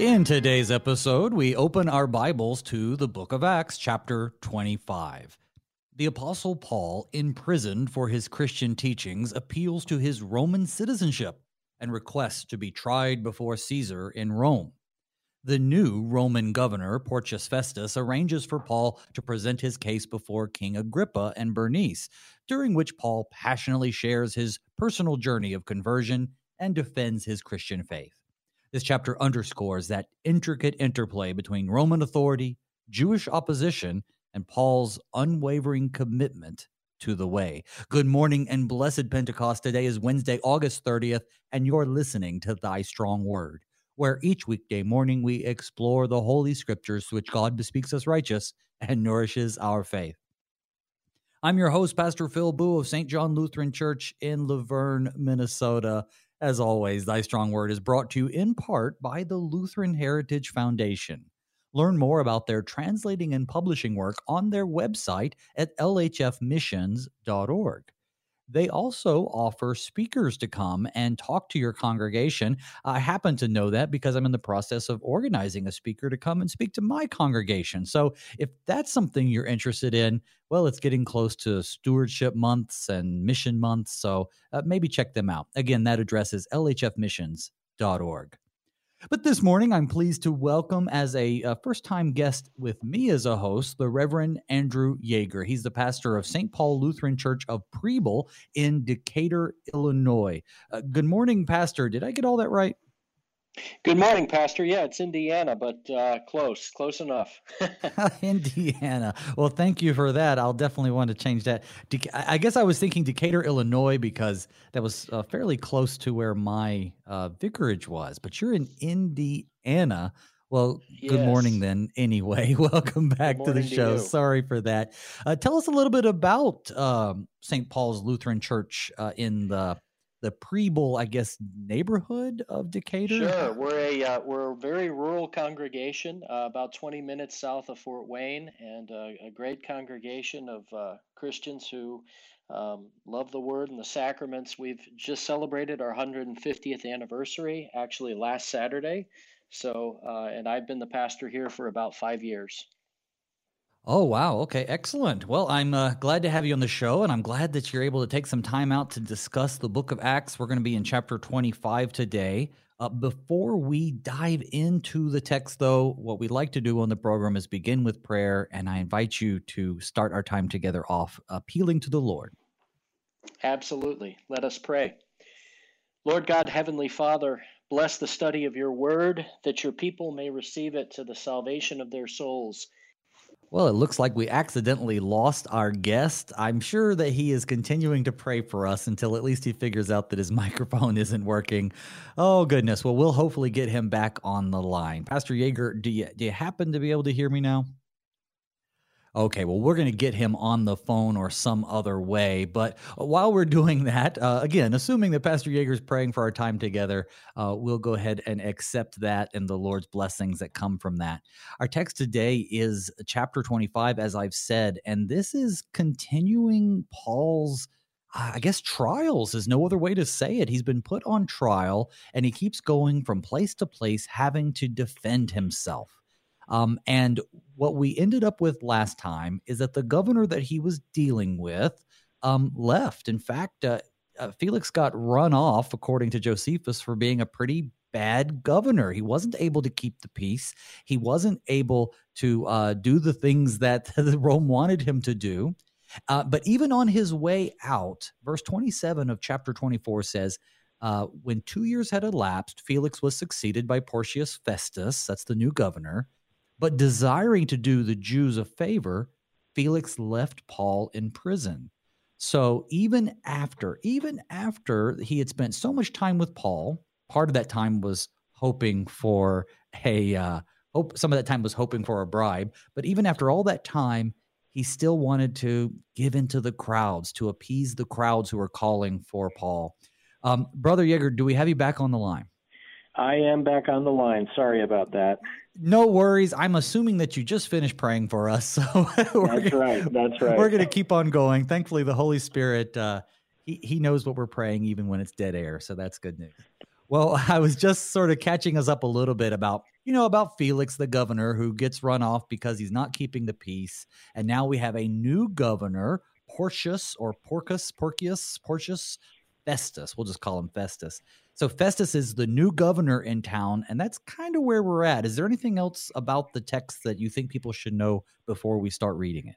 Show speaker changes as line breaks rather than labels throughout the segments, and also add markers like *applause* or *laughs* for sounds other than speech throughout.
In today's episode, we open our Bibles to the book of Acts, chapter 25. The Apostle Paul, imprisoned for his Christian teachings, appeals to his Roman citizenship and requests to be tried before Caesar in Rome. The new Roman governor, Porcius Festus, arranges for Paul to present his case before King Agrippa and Bernice, during which Paul passionately shares his personal journey of conversion and defends his Christian faith. This chapter underscores that intricate interplay between Roman authority, Jewish opposition, and Paul's unwavering commitment to the way. Good morning and blessed Pentecost. Today is Wednesday, August 30th, and you're listening to Thy Strong Word where each weekday morning we explore the Holy Scriptures which God bespeaks us righteous and nourishes our faith. I'm your host, Pastor Phil Booe of St. John Lutheran Church in Luverne, Minnesota. As always, Thy Strong Word is brought to you in part by the Lutheran Heritage Foundation. Learn more about their translating and publishing work on their website at lhfmissions.org. They also offer speakers to come and talk to your congregation. I happen to know that because I'm in the process of organizing a speaker to come and speak to my congregation. So if that's something you're interested in, well, it's getting close to stewardship months and mission months. So uh, maybe check them out. Again, that address is lhfmissions.org. But this morning, I'm pleased to welcome as a, a first time guest with me as a host, the Reverend Andrew Yeager. He's the pastor of St. Paul Lutheran Church of Preble in Decatur, Illinois. Uh, good morning, Pastor. Did I get all that right?
Good morning, Pastor. Yeah, it's Indiana, but uh, close, close enough. *laughs* *laughs*
Indiana. Well, thank you for that. I'll definitely want to change that. I guess I was thinking Decatur, Illinois, because that was uh, fairly close to where my uh, vicarage was. But you're in Indiana. Well, yes. good morning then. Anyway, *laughs* welcome back to the show. To Sorry for that. Uh, tell us a little bit about um, St. Paul's Lutheran Church uh, in the the Preble, I guess, neighborhood of Decatur?
Sure, we're a uh, we're a very rural congregation, uh, about 20 minutes south of Fort Wayne, and uh, a great congregation of uh, Christians who um, love the Word and the sacraments. We've just celebrated our 150th anniversary, actually last Saturday. So, uh, and I've been the pastor here for about five years.
Oh, wow. Okay, excellent. Well, I'm uh, glad to have you on the show, and I'm glad that you're able to take some time out to discuss the book of Acts. We're going to be in chapter 25 today. Uh, before we dive into the text, though, what we like to do on the program is begin with prayer, and I invite you to start our time together off appealing to the Lord.
Absolutely. Let us pray. Lord God, Heavenly Father, bless the study of your word, that your people may receive it to the salvation of their souls.
Well, it looks like we accidentally lost our guest. I'm sure that he is continuing to pray for us until at least he figures out that his *laughs* microphone isn't working. Oh goodness. Well, we'll hopefully get him back on the line. Pastor Yeager, do you do you happen to be able to hear me now? Okay, well, we're going to get him on the phone or some other way. But while we're doing that, uh, again, assuming that Pastor Yeager's praying for our time together, uh, we'll go ahead and accept that and the Lord's blessings that come from that. Our text today is chapter 25, as I've said, and this is continuing Paul's. I guess trials is no other way to say it. He's been put on trial and he keeps going from place to place, having to defend himself. Um, and what we ended up with last time is that the governor that he was dealing with um, left. In fact, uh, uh, Felix got run off, according to Josephus, for being a pretty bad governor. He wasn't able to keep the peace. He wasn't able to uh, do the things that *laughs* Rome wanted him to do. Uh, but even on his way out, verse 27 of chapter 24 says, uh, when two years had elapsed, Felix was succeeded by Porcius Festus, that's the new governor, but desiring to do the Jews a favor, Felix left Paul in prison. So even after, even after he had spent so much time with Paul, part of that time was hoping for a uh, hope. Some of that time was hoping for a bribe. But even after all that time, he still wanted to give into the crowds to appease the crowds who were calling for Paul. Um, Brother Yeager, do we have you back on the line?
I am back on the line. Sorry about that.
No worries. I'm assuming that you just finished praying for us. *laughs* So
that's gonna, right. That's right.
We're going to keep on going. Thankfully, the Holy Spirit, uh, he, he knows what we're praying even when it's dead air. So that's good news. Well, *laughs* I was just sort of catching us up a little bit about, you know, about Felix, the governor, who gets run off because he's not keeping the peace. And now we have a new governor, Porcius or Porcus, Porcius, Porcius, Festus. We'll just call him Festus. So Festus is the new governor in town, and that's kind of where we're at. Is there anything else about the text that you think people should know before we start reading it?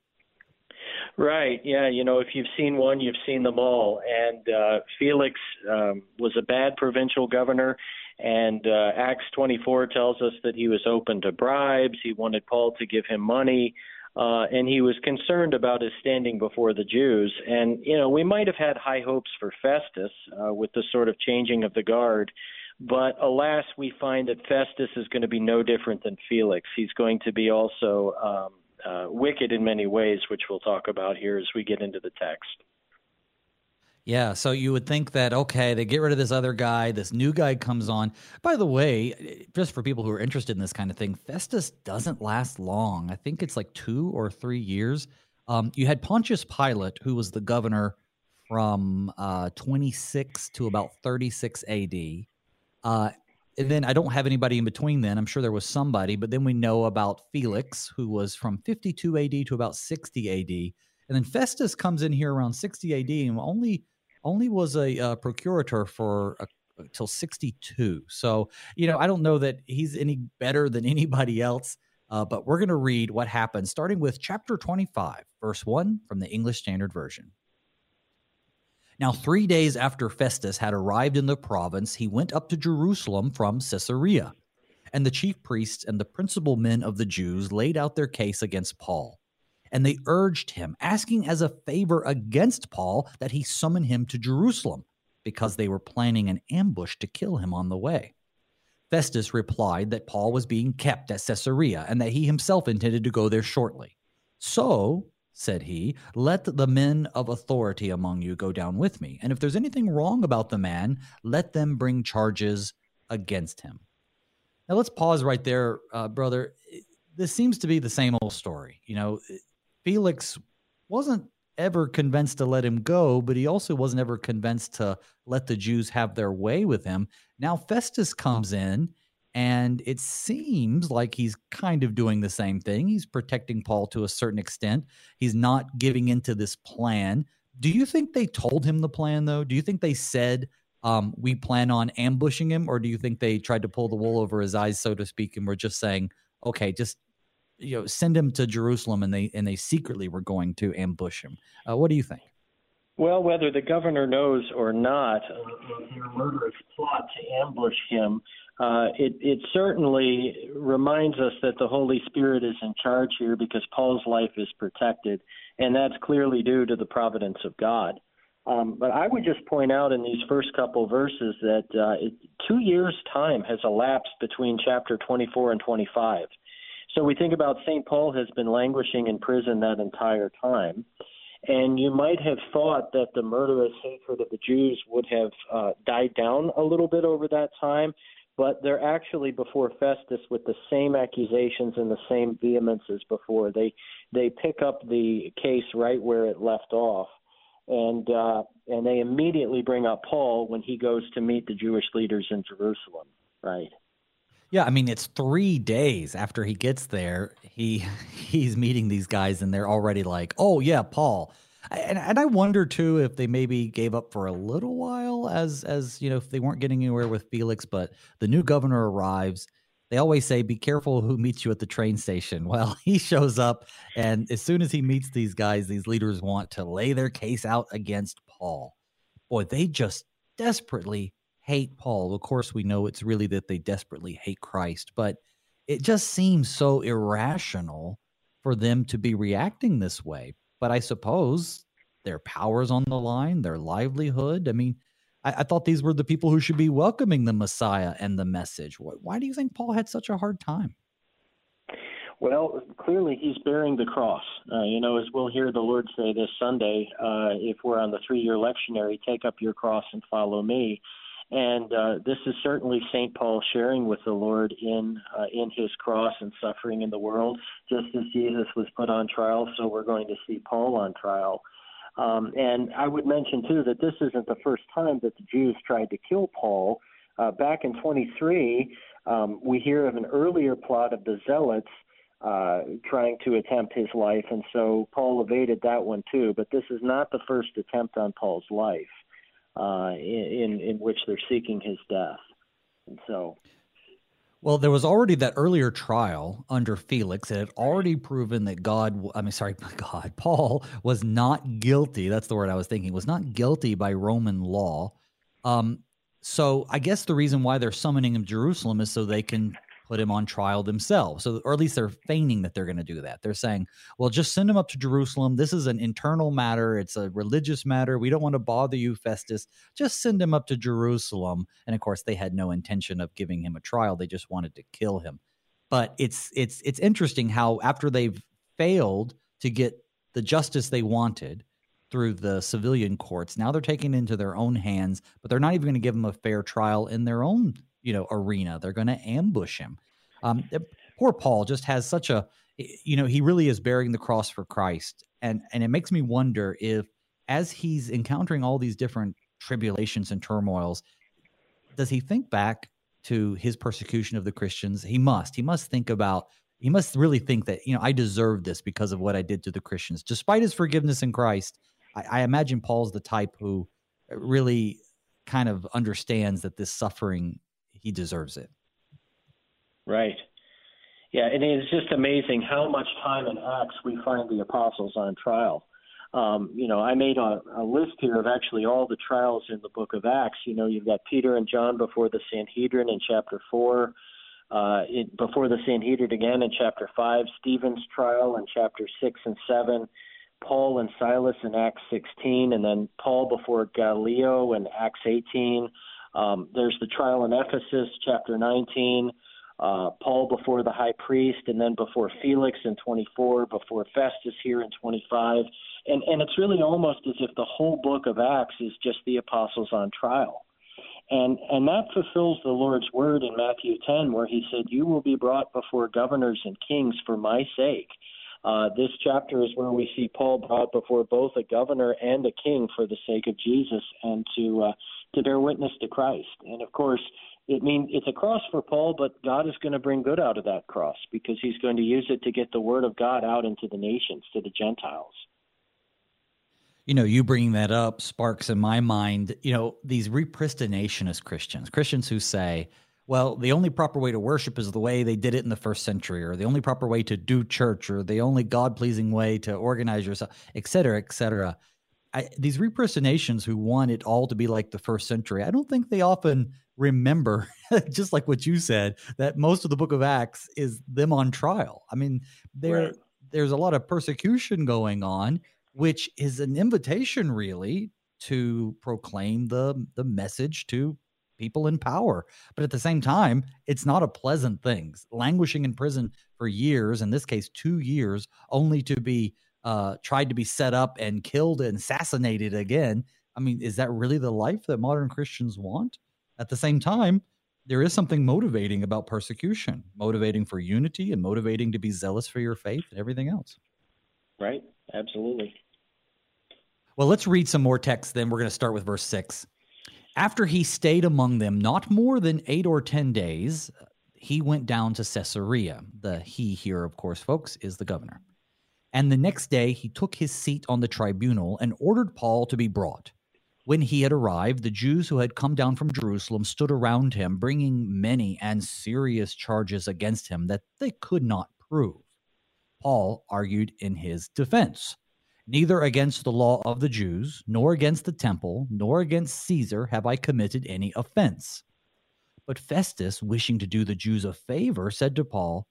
Right. Yeah. You know, if you've seen one, you've seen them all. And uh, Felix um, was a bad provincial governor. And uh, Acts 24 tells us that he was open to bribes. He wanted Paul to give him money. Uh, and he was concerned about his standing before the Jews. And, you know, we might have had high hopes for Festus uh, with the sort of changing of the guard. But alas, we find that Festus is going to be no different than Felix. He's going to be also um, uh, wicked in many ways, which we'll talk about here as we get into the text.
Yeah, so you would think that okay, they get rid of this other guy, this new guy comes on. By the way, just for people who are interested in this kind of thing, Festus doesn't last long. I think it's like two or three years. Um, you had Pontius Pilate, who was the governor from uh, 26 to about 36 AD. Uh, and then I don't have anybody in between then. I'm sure there was somebody, but then we know about Felix, who was from 52 AD to about 60 AD. And then Festus comes in here around 60 AD and only only was a uh, procurator for a, until 62. So, you know, I don't know that he's any better than *laughs* anybody else, uh, but we're going to read what happens starting with chapter 25, verse 1 from the English Standard Version. Now, three days after Festus had arrived in the province, he went up to Jerusalem from Caesarea. And the chief priests and the principal men of the Jews laid out their case against Paul. And they urged him, asking as a favor against Paul that he summon him to Jerusalem, because they were planning an ambush to kill him on the way. Festus replied that Paul was being kept at Caesarea and that he himself intended to go there shortly. So said he, let the men of authority among you go down with me. And if there's anything wrong about the man, let them bring charges against him. Now, let's pause right there, uh, brother. This seems to be the same old story. You know, Felix wasn't ever convinced to let him go, but he also wasn't ever convinced to let the Jews have their way with him. Now, Festus comes in and it seems like he's kind of doing the same thing. He's protecting Paul to a certain extent. He's not giving into this plan. Do you think they told him the plan, though? Do you think they said, um, we plan on ambushing him? Or do you think they tried to pull the wool over his eyes, so to speak, and were just saying, okay, just you know, send him to Jerusalem, and they and they secretly were going to ambush him. Uh, what do you think?
Well, whether the governor knows or not, uh, a murderous plot to ambush him uh, it, it certainly reminds us that the Holy Spirit is in charge here because Paul's life is protected, and that's clearly due to the providence of God. Um, but I would just point out in these first couple verses that uh, it, two years' time has elapsed between chapter 24 and 25. So we think about St. Paul has been languishing in prison that entire time. And you might have thought that the murderous hatred of the Jews would have uh, died down a little bit over that time but they're actually before Festus with the same accusations and the same vehemence as before. They they pick up the case right where it left off, and uh, and they immediately bring up Paul when he goes to meet the Jewish leaders in Jerusalem. Right.
Yeah, I mean it's three days after he gets there. He *laughs* he's meeting these guys, and they're already like, "Oh yeah, Paul." And, and I wonder too if they maybe gave up for a little while, as as you know, if they weren't getting anywhere with Felix. But the new governor arrives. They always say, "Be careful who meets you at the train station." *laughs* Well, he shows up, and as soon as he meets these guys, these leaders want to lay their case out against Paul. Boy, they just desperately hate Paul. Of course, we know it's really that they desperately hate Christ, but it just seems so irrational for them to be reacting this way. But I suppose their powers on the line, their livelihood. I mean, I, I, thought these were the people who should be welcoming the Messiah and the message. Why, why do you think Paul had such a hard time?
Well, clearly he's bearing the cross. Uh, you know, as we'll hear the Lord say this Sunday, uh, if we're on the three year lectionary, take up your cross and follow me. And uh, this is certainly St. Paul sharing with the Lord in uh, in his cross and suffering in the world. Just as Jesus was put on trial, so we're going to see Paul on trial. Um, and I would mention too that this isn't the first time that the Jews tried to kill Paul. uh, back in 23, um, we hear of an earlier plot of the Zealots uh, trying to attempt his life, and so Paul evaded that one too. But this is not the first attempt on Paul's life uh, in, in which they're seeking his death. And so.
Well, there was already that earlier trial under Felix. It had already proven that God, I mean, sorry, *laughs* God, Paul was not guilty. That's the word I was thinking, was not guilty by Roman law. Um, so I guess the reason why they're summoning him to Jerusalem is so they can put him on trial themselves. So, or at least they're feigning that they're going to do that. They're saying, well, just send him up to Jerusalem. This is an internal matter, it's a religious matter. We don't want to bother you, Festus. Just send him up to Jerusalem. And of course, they had no intention of giving him a trial, they just wanted to kill him. But it's it's it's interesting how after they've failed to get the justice they wanted through the civilian courts, now they're taking into their own hands, but they're not even going to give him a fair trial in their own you know arena. They're going to ambush him. Um, eh, poor Paul just has such a you know he really is bearing the cross for Christ, and and it makes me wonder if as he's encountering all these different tribulations and turmoils, does he think back to his persecution of the Christians? He must. He must think about. He must really think that you know I deserve this because of what I did to the Christians, despite his forgiveness in Christ. I, I imagine Paul's the type who really kind of understands that this suffering he deserves it.
Right. Yeah, and it's just amazing how much time in Acts we find the apostles on trial. Um, you know, I made a, a list here of actually all the trials in the book of Acts. You know, you've got Peter and John before the Sanhedrin in chapter 4, uh, it, before the Sanhedrin again in chapter 5, Stephen's trial in chapter 6 and 7, Paul and Silas in Acts 16, and then Paul before Gallio in Acts 18. Um, there's the trial in Ephesus, chapter 19. Uh, Paul before the high priest, and then before Felix in 24, before Festus here in 25, and and it's really almost as if the whole book of Acts is just the apostles on trial, and and that fulfills the Lord's word in Matthew 10, where He said, "You will be brought before governors and kings for my sake." Uh, this chapter is where we see Paul brought before both a governor and a king for the sake of Jesus and to uh, to bear witness to Christ. And of course, it means it's a cross for Paul, but God is going to bring good out of that cross because He's going to use it to get the word of God out into the nations, to the Gentiles.
You know, you bringing that up sparks in my mind, you know, these repristinationist Christians, Christians who say, well, the only proper way to worship is the way they did it in the first century, or the only proper way to do church, or the only God pleasing way to organize yourself, et cetera, et cetera. I, these repristinations who want it all to be like the first century, I don't think they often remember, *laughs* just like what you said, that most of the book of Acts is them on trial. I mean, there right. there's a lot of persecution going on, which is an invitation really to proclaim the the message to people in power. But at the same time, it's not a pleasant thing. Languishing in prison for years, in this case, two years, only to be uh, tried to be set up and killed and assassinated again. I mean, is that really the life that modern Christians want? At the same time, there is something motivating about persecution, motivating for unity and motivating to be zealous for your faith and everything else.
Right. Absolutely.
Well, let's read some more text then. We're going to start with verse 6. After he stayed among them not more than eight or ten days, he went down to Caesarea. The he here, of course, folks, is the governor. And the next day he took his seat on the tribunal and ordered Paul to be brought. When he had arrived, the Jews who had come down from Jerusalem stood around him, bringing many and serious charges against him that they could not prove. Paul argued in his defense Neither against the law of the Jews, nor against the temple, nor against Caesar have I committed any offense. But Festus, wishing to do the Jews a favor, said to Paul,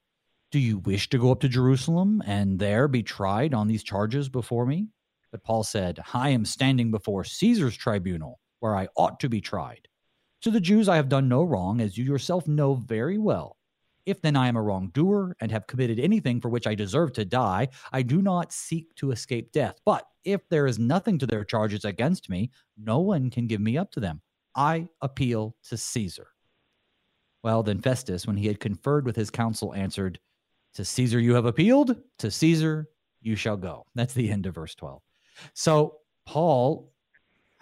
Do you wish to go up to Jerusalem and there be tried on these charges before me? But Paul said, I am standing before Caesar's tribunal, where I ought to be tried. To the Jews I have done no wrong, as you yourself know very well. If then I am a wrongdoer and have committed anything for which I deserve to die, I do not seek to escape death. But if there is nothing to their charges against me, no one can give me up to them. I appeal to Caesar. Well, then Festus, when he had conferred with his council, answered, To Caesar you have appealed, to Caesar you shall go. That's the end of verse 12. So Paul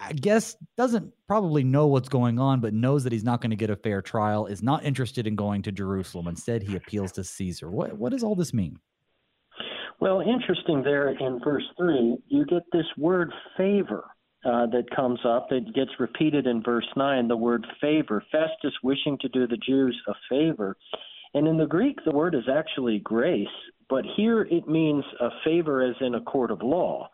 I guess doesn't probably know what's going on, but knows that he's not going to get a fair trial, is not interested in going to Jerusalem. Instead, he appeals to Caesar. What, what does all this mean?
Well, interesting there in verse 3, you get this word favor uh, that comes up. It gets repeated in verse 9, the word favor. Festus wishing to do the Jews a favor. And in the Greek, the word is actually grace, but here it means a favor as in a court of law.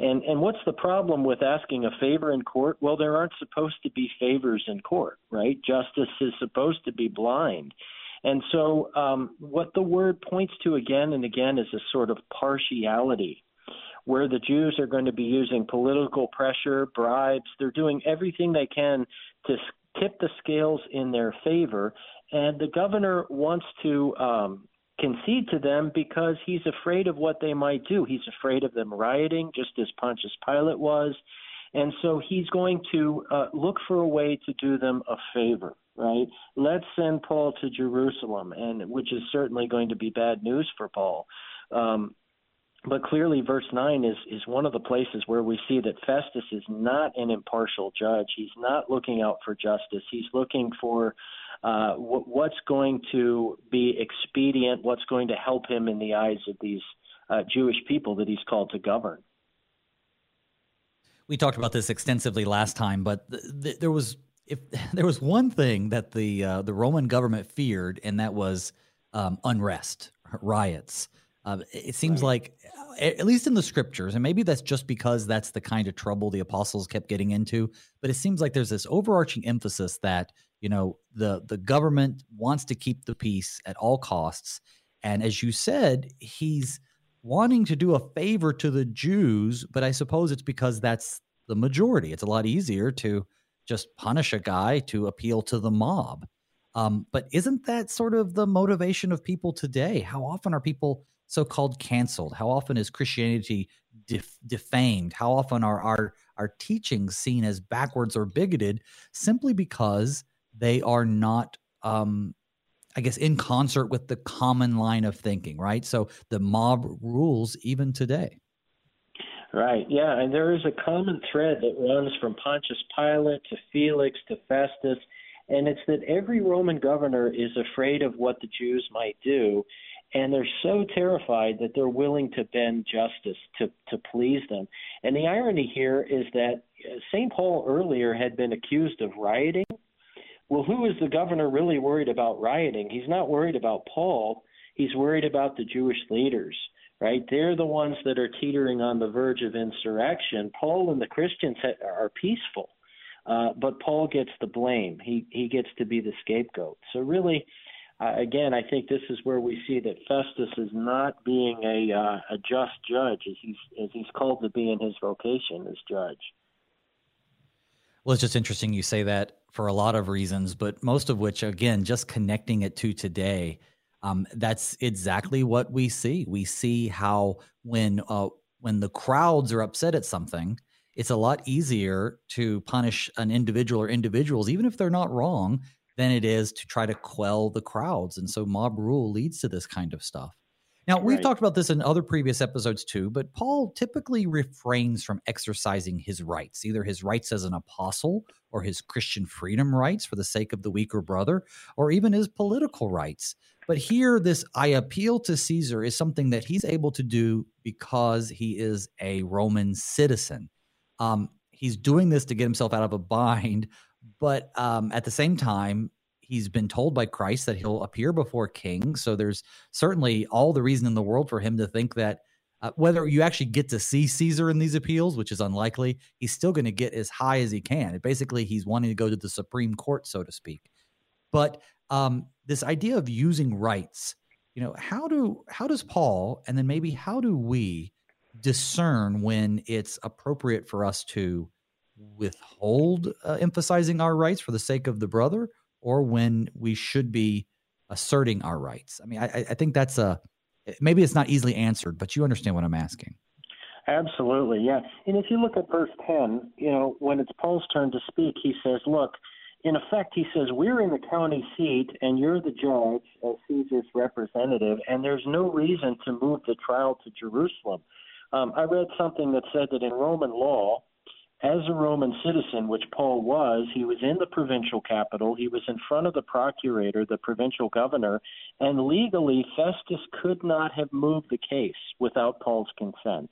And and what's the problem with asking a favor in court? Well, there aren't supposed to be favors in court, right? Justice is supposed to be blind. And so, um, what the word points to again and again is a sort of partiality, where the Jews are going to be using political pressure, bribes. They're doing everything they can to tip the scales in their favor. And the governor wants to um, concede to them because he's afraid of what they might do. He's afraid of them rioting, just as Pontius Pilate was. And so he's going to uh, look for a way to do them a favor, right? Let's send Paul to Jerusalem, and which is certainly going to be bad news for Paul. Um, but clearly, verse 9 is, is one of the places where we see that Festus is not an impartial judge. He's not looking out for justice. He's looking for uh, what's going to be expedient, what's going to help him in the eyes of these uh, Jewish people that he's called to govern.
We talked about this extensively last time, but th- th- there was if *laughs* there was one thing that the uh, the Roman government feared, and that was um, unrest, riots. Uh, it seems right. like, at least in the scriptures, and maybe that's just because that's the kind of trouble the apostles kept getting into. But it seems like there's this overarching emphasis that you know the the government wants to keep the peace at all costs and as you said he's wanting to do a favor to the Jews but I suppose it's because that's the majority it's a lot easier to just punish a guy to appeal to the mob um, but isn't that sort of the motivation of people today how often are people so-called canceled how often is christianity def- defamed how often are our our teachings seen as backwards or bigoted simply because they are not um, I guess in concert with the common line of thinking, right? So the mob rules even today.
Right. Yeah, and there is a common thread that runs from Pontius Pilate to Felix to Festus, and it's that every Roman governor is afraid of what the Jews might do, and they're so terrified that they're willing to bend justice to to please them. And the irony here is that St. Paul earlier had been accused of rioting well, who is the governor really worried about rioting? He's not worried about Paul. He's worried about the Jewish leaders, right? They're the ones that are teetering on the verge of insurrection. Paul and the Christians are peaceful, uh, but Paul gets the blame. He he gets to be the scapegoat. So really, uh, again, I think this is where we see that Festus is not being a uh, a just judge as he's as he's called to be in his vocation as judge.
Well, it's just interesting you say that for a lot of reasons, but most of which, again, just connecting it to today. Um, that's exactly what we see. We see how when uh, when the crowds are upset at something, it's a lot easier to punish an individual or individuals, even if they're not wrong, than it is to try to quell the crowds. And so mob rule leads to this kind of stuff. Now, we've right. talked about this in other previous episodes too, but Paul typically refrains from exercising his rights, either his rights as an apostle or his Christian freedom rights for the sake of the weaker brother, or even his political rights. But here, this I appeal to Caesar is something that he's able to do because he is a Roman citizen. Um, he's doing this to get himself out of a bind, but um, at the same time, he's been told by Christ that he'll appear before kings. So there's certainly all the reason in the world for him to think that uh, whether you actually get to see Caesar in these appeals, which is unlikely, he's still going to get as high as he can. Basically, he's wanting to go to the Supreme Court, so to speak. But um, this idea of using rights, you know, how do how does Paul, and then maybe how do we discern when it's appropriate for us to withhold uh, emphasizing our rights for the sake of the brother, or when we should be asserting our rights? I mean, I, I think that's a maybe it's not easily answered, but you understand what I'm asking.
Absolutely, yeah. And if you look at verse 10, you know, when it's Paul's turn to speak, he says, Look, in effect, he says, We're in the county seat, and you're the judge as Caesar's representative, and there's no reason to move the trial to Jerusalem. Um, I read something that said that in Roman law, as a Roman citizen, which Paul was, he was in the provincial capital. He was in front of the procurator, the provincial governor, and legally Festus could not have moved the case without Paul's consent,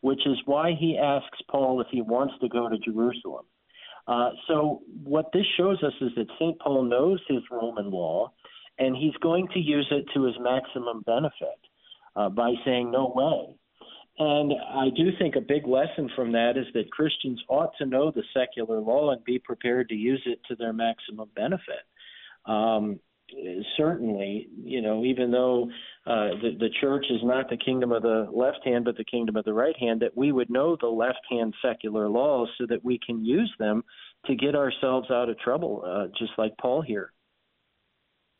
which is why he asks Paul if he wants to go to Jerusalem. Uh, so, what this shows us is that St. Paul knows his Roman law, and he's going to use it to his maximum benefit uh, by saying, No way. And I do think a big lesson from that is that Christians ought to know the secular law and be prepared to use it to their maximum benefit. Um, certainly, you know, even though uh, the, the church is not the kingdom of the left hand, but the kingdom of the right hand, that we would know the left hand secular laws so that we can use them to get ourselves out of trouble, uh, just like Paul here.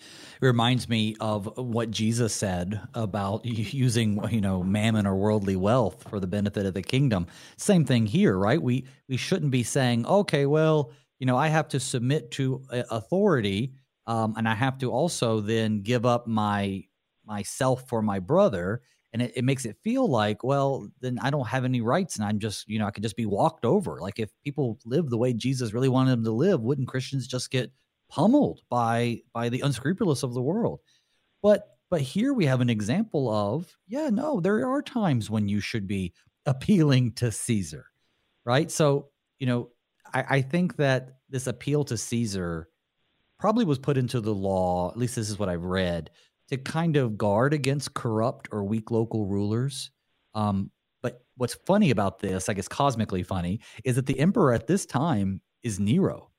It reminds me of what Jesus said about *laughs* using, you know, mammon or worldly wealth for the benefit of the kingdom. Same thing here, right? We we shouldn't be saying, okay, well, you know, I have to submit to authority, um, and I have to also then give up my myself for my brother. And it, it makes it feel like, well, then I don't have any rights, and I'm just, you know, I could just be walked over. Like if people live the way Jesus really wanted them to live, wouldn't Christians just get pummeled by by the unscrupulous of the world. But but here we have an example of yeah, no, there are times when you should be appealing to Caesar, right? So you know, I, I think that this appeal to Caesar probably was put into the law. At least this is what I've read to kind of guard against corrupt or weak local rulers. Um, but what's funny about this, I guess cosmically funny, is that the emperor at this time is Nero.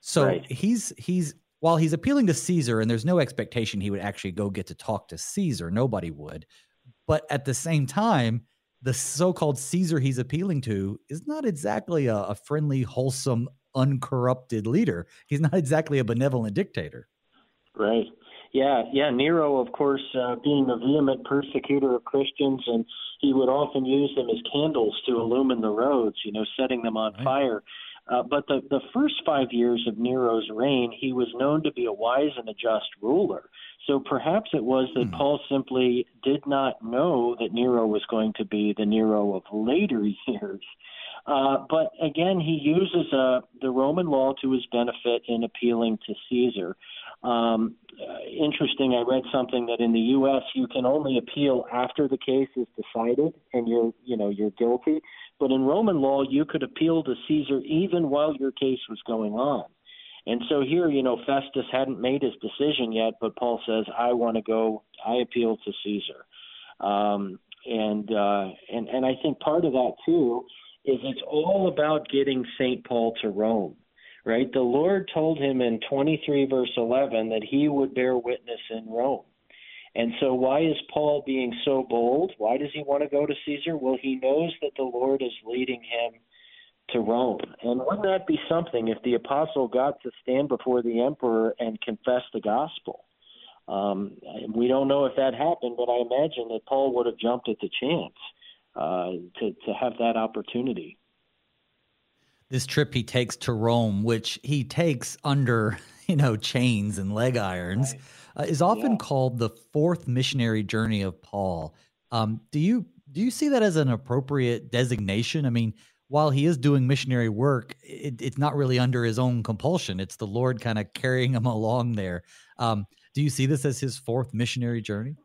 So right. he's he's while he's appealing to Caesar, and there's no expectation he would actually go get to talk to Caesar. Nobody would. But at the same time, the so-called Caesar he's appealing to is not exactly a, a friendly, wholesome, uncorrupted leader. He's not exactly a benevolent dictator.
Right. Yeah, yeah. Nero, of course, uh, being a vehement persecutor of Christians, and he would often use them as candles to illumine the roads, you know, setting them on right. fire. Uh, but the, the first five years of Nero's reign, he was known to be a wise and a just ruler. So perhaps it was that hmm. Paul simply did not know that Nero was going to be the Nero of later *laughs* years. Uh, but again, he uses uh, the Roman law to his benefit in appealing to Caesar. Um, uh, interesting, I read something that in the U.S. you can only appeal after the case is decided and you're, you know, you're guilty. But in Roman law, you could appeal to Caesar even while your case was going on. And so here, you know, Festus hadn't made his decision yet, but Paul says, "I want to go. I appeal to Caesar." Um, and uh, and and I think part of that too is it's all about getting Saint Paul to Rome, right? The Lord told him in 23 verse 11 that he would bear witness in Rome. And so, why is Paul being so bold? Why does he want to go to Caesar? Well, he knows that the Lord is leading him to Rome. And wouldn't that be something if the apostle got to stand before the emperor and confess the gospel? Um, we don't know if that happened, but I imagine that Paul would have jumped at the chance uh, to to have that opportunity.
This trip he takes to Rome, which he takes under *laughs* you know chains and leg irons. Right uh, is often yeah. called the fourth missionary journey of Paul. Um, do you do you see that as an appropriate designation? I mean, while he is doing missionary work, it, it's not really under his own compulsion. It's the Lord kind of carrying him *laughs* along there. Um, do you see this as his fourth missionary journey?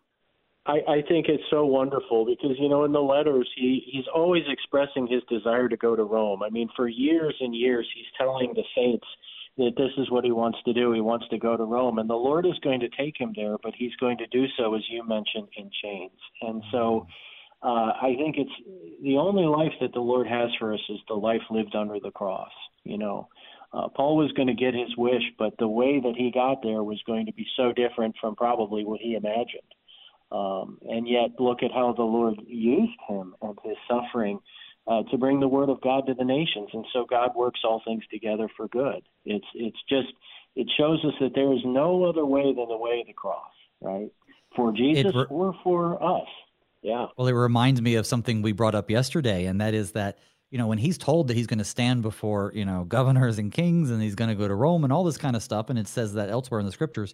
I, I think it's so wonderful because you know in the letters he he's always expressing his desire to go to Rome. I mean, for years and years he's telling the saints that this is what he wants to do. He wants to go to Rome, and the Lord is going to take him there, but he's going to do so, as you mentioned, in chains. And so uh, I think it's the only life that the Lord has for us is the life lived under the cross. You know, uh, Paul was going to get his wish, but the way that he got there was going to be so different from probably what he imagined. Um, and yet, look at how the Lord used him and his suffering uh, to bring the word of God to the nations. And so God works all things together for good. It's it's just it shows us that there is no other way than the way of the cross, right? For Jesus re- or for us. Yeah.
Well, it reminds me of something we brought up yesterday, and that is that you know when he's told that he's going to stand before you know governors and kings, and he's going to go to Rome and all this kind of stuff, and it says that elsewhere in the scriptures.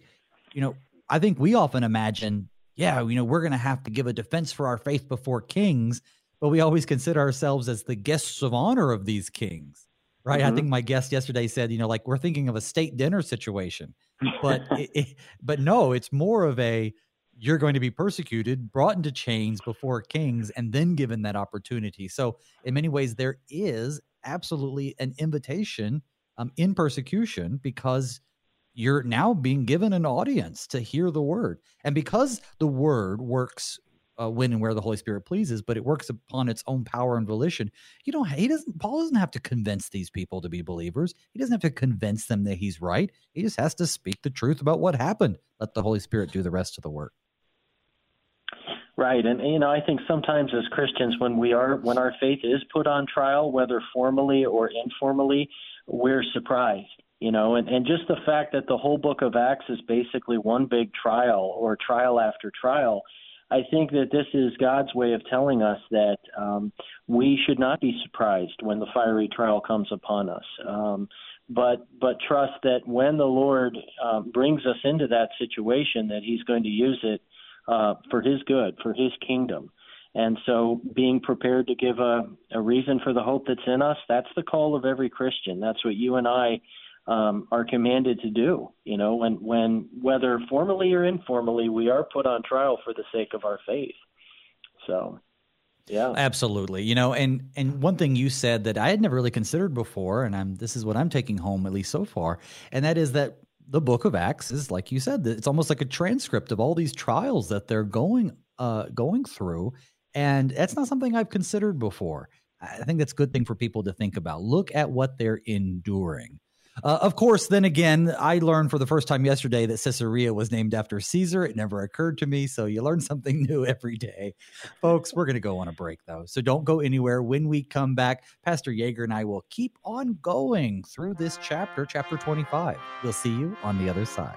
You know, I think we often imagine, yeah, you know, we're going to have to give a defense for our faith before kings but we always consider ourselves as the guests of honor of these kings, right? Mm-hmm. I think my guest yesterday said, you know, like we're thinking of a state dinner situation, but *laughs* it, it, but no, it's more of a you're going to be persecuted, brought into chains before kings, and then given that opportunity. So, in many ways, there is absolutely an invitation um, in persecution because you're now being given an audience to hear the word. And because the word works uh, when and where the Holy Spirit pleases, but it works upon its own power and volition. You know, he doesn't. Paul doesn't have to convince these people to be believers. He doesn't have to convince them that he's right. He just has to speak the truth about what happened. Let the Holy Spirit do the rest of the work.
Right, and you know, I think sometimes as Christians, when we are when our faith is put on trial, whether formally or informally, we're surprised. You know, and, and just the fact that the whole book of Acts is basically one big trial or trial after trial I think that this is God's way of telling us that um, we should not be surprised when the fiery trial comes upon us, um, but but trust that when the Lord um, brings us into that situation, that He's going to use it uh, for His good, for His kingdom. And so, being prepared to give a, a reason for the hope that's in us, that's the call of every Christian. That's what you and I um, are commanded to do. You know, when when whether formally or informally, we are put on trial for the sake of our faith. So, yeah,
absolutely. You know, and and one thing you said that I had never really considered before, and I'm this is what I'm taking home at least so far, and that is that the book of Acts is like you said, it's almost like a transcript of all these trials that they're going uh going through, and that's not something I've considered before. I think that's a good thing for people to think about. Look at what they're enduring. Uh, of course, then again, I learned for the first time yesterday that Caesarea was named after Caesar. It never occurred to me. So you learn *laughs* something new every day. Folks, we're going to go on a break though. So don't go anywhere. When we come back, Pastor Yeager and I will keep on going through this chapter, chapter 25. We'll see you on the other side.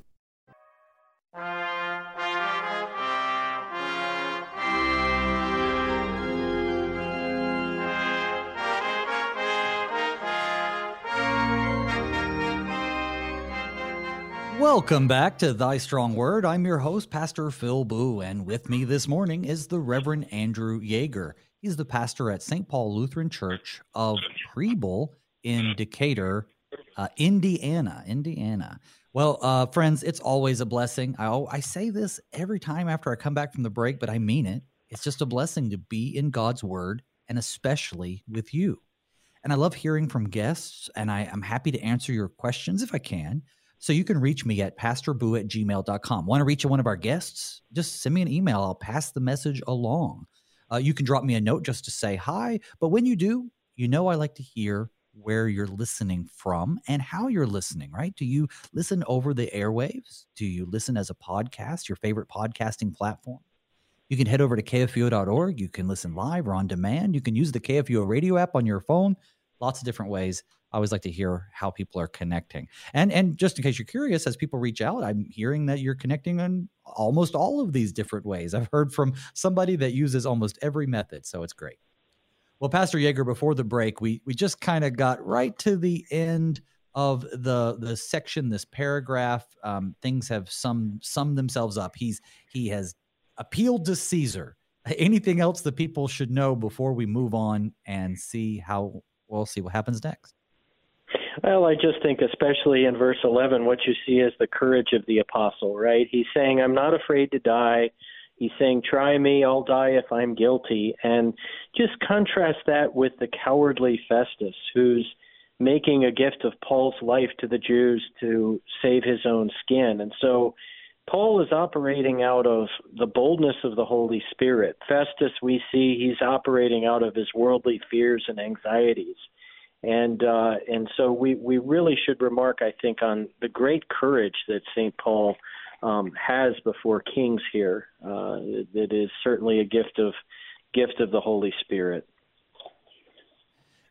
Welcome back to Thy Strong Word. I'm your host, Pastor Phil Booe, and with me this morning is the Reverend Andrew Yeager. He's the pastor at St. Paul Lutheran Church of Preble in Decatur, uh, Indiana. Indiana. Well, uh, friends, it's always a blessing. I, I say this every time after I come back from the break, but I mean it. It's just a blessing to be in God's Word, and especially with you. And I love hearing from guests, and I, I'm happy to answer your questions if I can. So you can reach me at pastorboo at gmail.com. Want to reach one of our guests? Just send me an email. I'll pass the message along. Uh, you can drop me a note just to say hi. But when you do, you know I like to hear where you're listening from and how you're listening, right? Do you listen over the airwaves? Do you listen as a podcast, your favorite podcasting platform? You can head over to kfuo.org. You can listen live or on demand. You can use the KFUO radio app on your phone. Lots of different ways I always like to hear how people are connecting. And and just in case you're curious, as people reach out, I'm hearing that you're connecting in almost all of these different ways. I've heard from somebody that uses almost every method, so it's great. Well, Pastor Yeager, before the break, we we just kind of got right to the end of the the section, this paragraph. Um, things have some summed themselves up. He's he has appealed to Caesar. *laughs* Anything else that people should know before we move on and see how we'll see what happens next?
Well, I just think, especially in verse 11, what you see is the courage of the apostle, right? He's saying, I'm not afraid to die. He's saying, Try me, I'll die if I'm guilty. And just contrast that with the cowardly Festus, who's making a gift of Paul's life to the Jews to save his own skin. And so Paul is operating out of the boldness of the Holy Spirit. Festus, we see he's operating out of his worldly fears and anxieties. And uh, and so we, we really should remark, I think, on the great courage that St. Paul um, has before kings here. Uh, that is certainly a gift of gift of the Holy Spirit.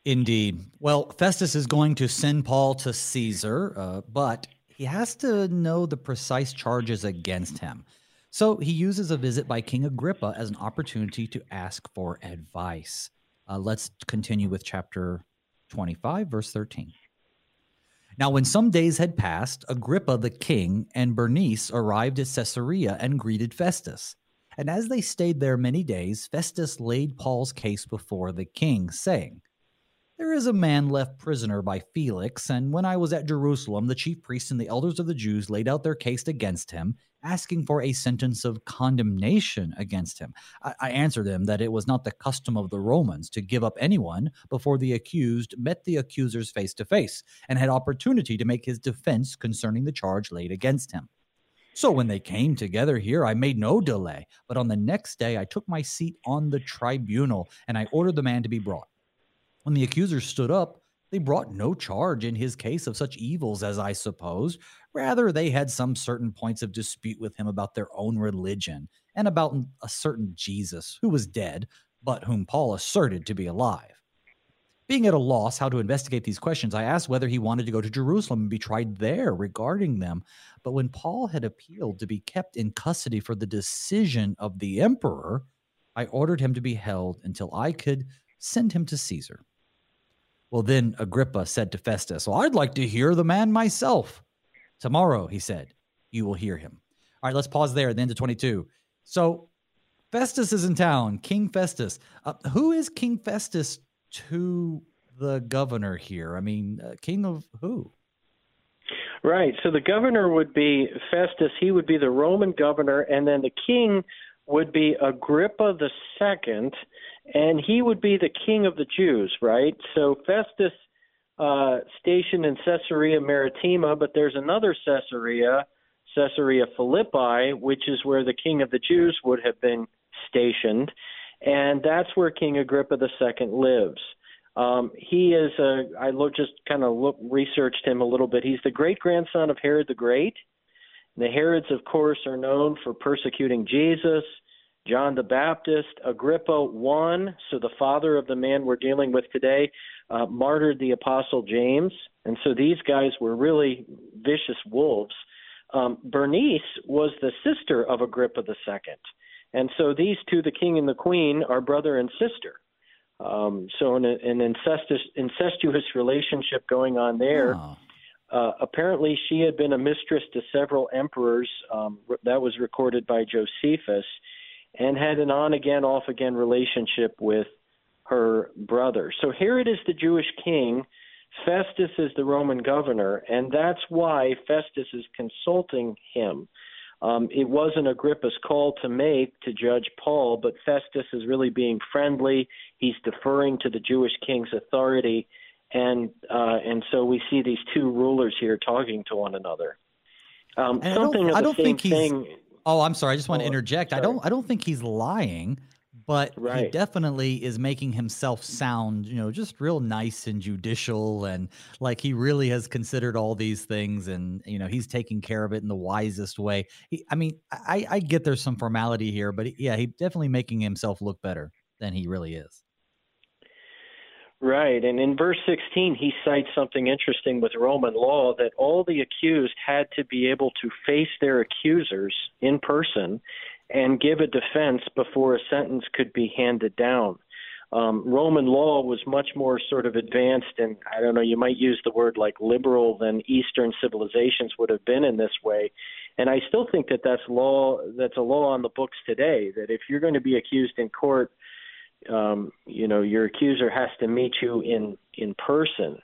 Indeed. Well, Festus is going to send Paul to Caesar, uh, but he has to know the precise charges against him. So he uses a visit by King Agrippa as an opportunity to ask for advice. Uh, let's continue with chapter 25, verse 13. Now, when some days had passed, Agrippa the king and Bernice arrived at Caesarea and greeted Festus. And as they stayed there many days, Festus laid Paul's case before the king, saying, there is a man left prisoner by Felix, and when I was at Jerusalem, the chief priests and the elders of the Jews laid out their case against him, asking for a sentence of condemnation against him. I, I answered them that it was not the custom of the Romans to give up anyone before the accused met the accusers face to face and had opportunity to make his defense concerning the charge laid against him. So when they came together here, I made no delay, but on the next day I took my seat on the tribunal and I ordered the man to be brought. When the accusers stood up, they brought no charge in his case of such evils as I suppose. Rather, they had some certain points of dispute with him about their own religion and about a certain Jesus who was dead, but whom Paul asserted to be alive. Being at a loss how to investigate these questions, I asked whether he wanted to go to Jerusalem and be tried there regarding them. But when Paul had appealed to be kept in custody for the decision of the emperor, I ordered him to be held until I could send him to Caesar. Well, then Agrippa said to Festus, Well, I'd like to hear the man myself. Tomorrow, he said, you will hear him. All right, let's pause there at the end of 22. So Festus is in town, King Festus. Uh, who is King Festus to the governor here? I mean, uh, king of who?
Right. So the governor would be Festus. He would be the Roman governor, and then the king would be Agrippa the second, and he would be the king of the Jews, right? So Festus uh, stationed in Caesarea Maritima, but there's another Caesarea, Caesarea Philippi, which is where the king of the Jews would have been stationed, and that's where King Agrippa II lives. Um, he is a, I just kind of look, researched him a little bit. He's the great grandson of Herod the Great. The Herods, of course, are known for persecuting Jesus. John the Baptist, Agrippa I, so the father of the man we're dealing with today, uh, martyred the apostle James, and so these guys were really vicious wolves. Um, Bernice was the sister of Agrippa II. and so these two, the king and the queen, are brother and sister. Um, so an, an incestuous, incestuous relationship going on there. Oh. Uh, apparently, she had been a mistress to several emperors. Um, that was recorded by Josephus and had an on again, off again relationship with her brother. So Herod is the Jewish king, Festus is the Roman governor, and that's why Festus is consulting him. Um, it wasn't Agrippa's call to make to judge Paul, but Festus is really being friendly. He's deferring to the Jewish king's authority, and uh, and so we see these two rulers here talking to one another. Um, something of the same thing.
Oh, I'm sorry. I just want to oh, interject. Sorry. I don't. I don't think he's lying, but right. he definitely is making himself sound, you know, just real nice and judicial, and like he really has considered all these things, and you know, he's taking care of it in the wisest way. He, I mean, I, I get there's some formality here, but yeah, he definitely making himself look better than he really is.
Right. And in verse 16, he cites something interesting with Roman law that all the accused had to be able to face their accusers in person and give a defense before a sentence could be handed down. Um, Roman law was much more sort of advanced, and I don't know, you might use the word like liberal than Eastern civilizations would have been in this way. And I still think that that's law. That's a law on the books today. That if you're going to be accused in court, um, you know your accuser has to meet you in in person.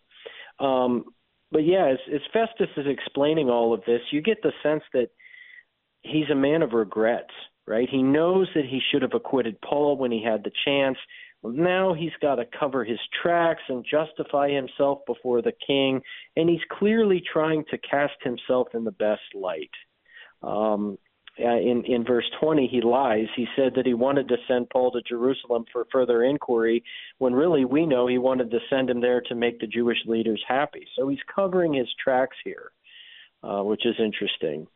Um, but yeah, as, as Festus is explaining all of this, you get the sense that he's a man of regrets, right? He knows that he should have acquitted Paul when he had the chance. now he's got to cover his tracks and justify himself before the king, and he's clearly trying to cast himself in the best light. Um, uh, in in verse 20 he lies he said that he wanted to send paul to jerusalem for further inquiry when really we know he wanted to send him there to make the jewish leaders happy so he's covering his tracks here uh, which is interesting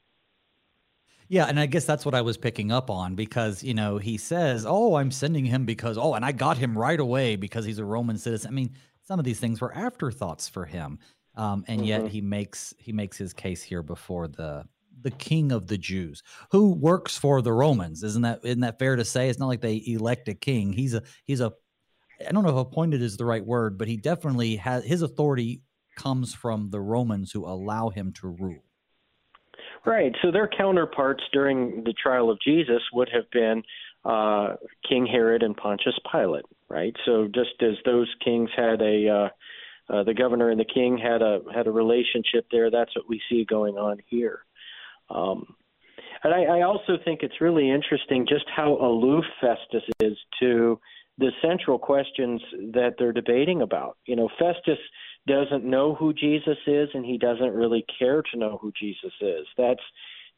yeah, and I guess that's what I was picking up on because, you know, he says, "Oh, I'm sending him because oh, and I got him right away because he's a Roman citizen." I mean, some of these things were afterthoughts for him. Um, and mm-hmm. yet he makes he makes his case here before the the king of the Jews who works for the Romans. Isn't that isn't that fair to say? It's not like they elect a king. He's a he's a I don't know if appointed is the right word, but he definitely has his authority comes from the Romans who allow him to rule.
Right. So their counterparts during the trial of Jesus would have been uh, King Herod and Pontius Pilate. Right. So just as those kings had a uh, uh, the governor and the king had a had a relationship there. That's what we see going on here. Um, and I, I also think it's really interesting just how aloof Festus is to the central questions that they're debating about. You know, Festus doesn't know who Jesus is, and he doesn't really care to know who Jesus is. That's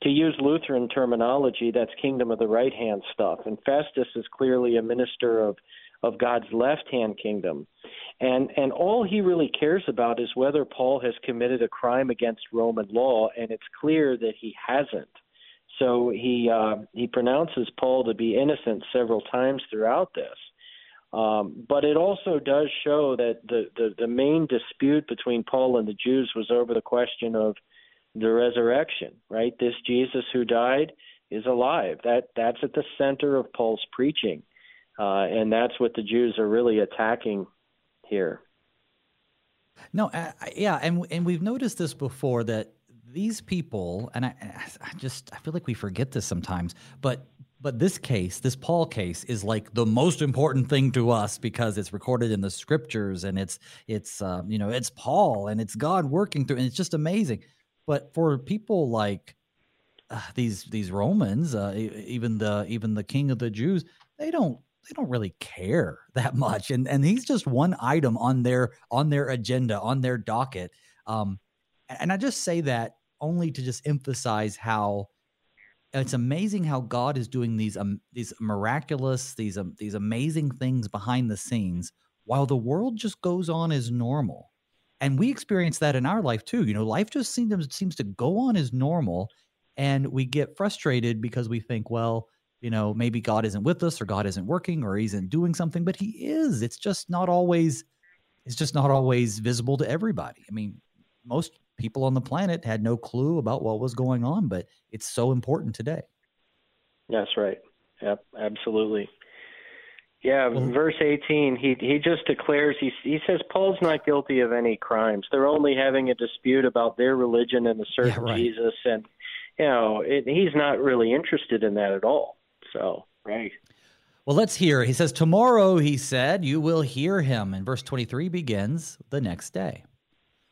to use Lutheran terminology, that's kingdom of the right hand stuff. And Festus is clearly a minister of of God's left hand kingdom. And and all he really cares about is whether Paul has committed a crime against Roman law, and it's clear that he hasn't. So he uh, he pronounces Paul to be innocent several times throughout this. Um, but it also does show that the, the, the main dispute between Paul and the Jews was over the question of the resurrection, right? This Jesus who died is alive. That that's at the center of Paul's preaching, uh, and that's what the Jews are really attacking here.
No, uh, yeah, and and we've noticed this before that these people, and I, I just I feel like we forget this sometimes, but but this case, this Paul case, is like the most important thing to us because it's recorded in the scriptures and it's it's uh, you know it's Paul and it's God working through and it's just amazing. But for people like uh, these these Romans, uh, even the even the King of the Jews, they don't they don't really care *laughs* that much, and and he's just one item on their on their agenda on their docket. Um, and I just say that only to just emphasize how it's amazing how God is doing these um, these miraculous, these um, these amazing things behind the scenes, while the world just goes on as normal. And we experience that in our life too. You know, life just seems seems to go on as normal, and we get frustrated because we think, well, you know, maybe God isn't with us, or God isn't working, or He isn't doing something, but He is. It's just not always. It's just not always visible to everybody. I mean, most people on the planet had no clue about what was going on, but it's so important today.
That's right. Yep, absolutely. Yeah, well, verse 18, he he just declares he he says Paul's not guilty of any crimes. They're only having a dispute about their religion and the certain yeah, right. Jesus and you know, it, he's not really interested in that at all. So, right.
Well, let's hear. He says, Tomorrow, he said, you will hear him. And verse 23 begins the next day.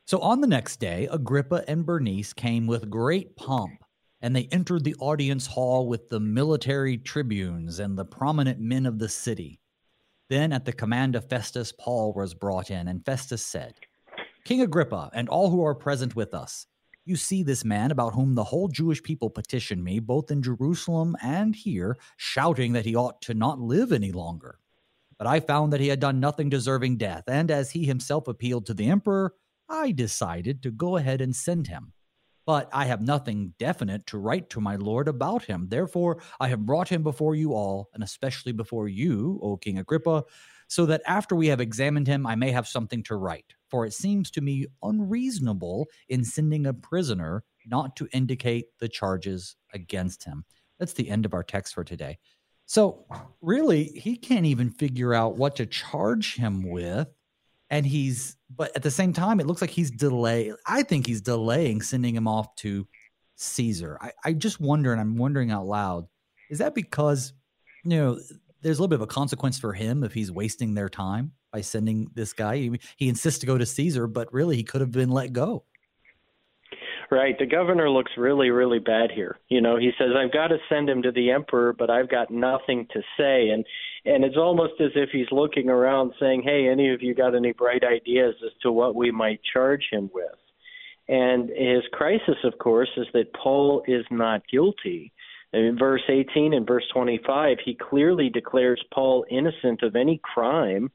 So on the next day, Agrippa and Bernice came with great pomp, and they entered the audience hall with the military tribunes and the prominent men of the city. Then, at the command of Festus, Paul was brought in, and Festus said, King Agrippa, and all who are present with us, you see this man about whom the whole Jewish people petitioned me, both in Jerusalem and here, shouting that he ought to not live any longer. But I found that he had done nothing deserving death, and as he himself appealed to the emperor, I decided to go ahead and send him. But I have nothing definite to write to my lord about him. Therefore, I have brought him before you all, and especially before you, O King Agrippa, so that after we have examined him, I may have something to write. For it seems to me unreasonable in sending a prisoner not to indicate the charges against him. That's the end of our text for today. So, really, he can't even figure out what to charge him with and he's but at the same time it looks like he's delay i think he's delaying sending him off to caesar I, I just wonder and i'm wondering out loud is that because you know there's a little bit of a consequence for him if he's wasting their time by sending this guy he, he insists to go to caesar but really he could have been let go
Right. The governor looks really, really bad here. You know, he says, I've got to send him to the emperor, but I've got nothing to say. And and it's almost as if he's looking around saying, "Hey, any of you got any bright ideas as to what we might charge him with?" And his crisis, of course, is that Paul is not guilty. In verse 18 and verse 25, he clearly declares Paul innocent of any crime,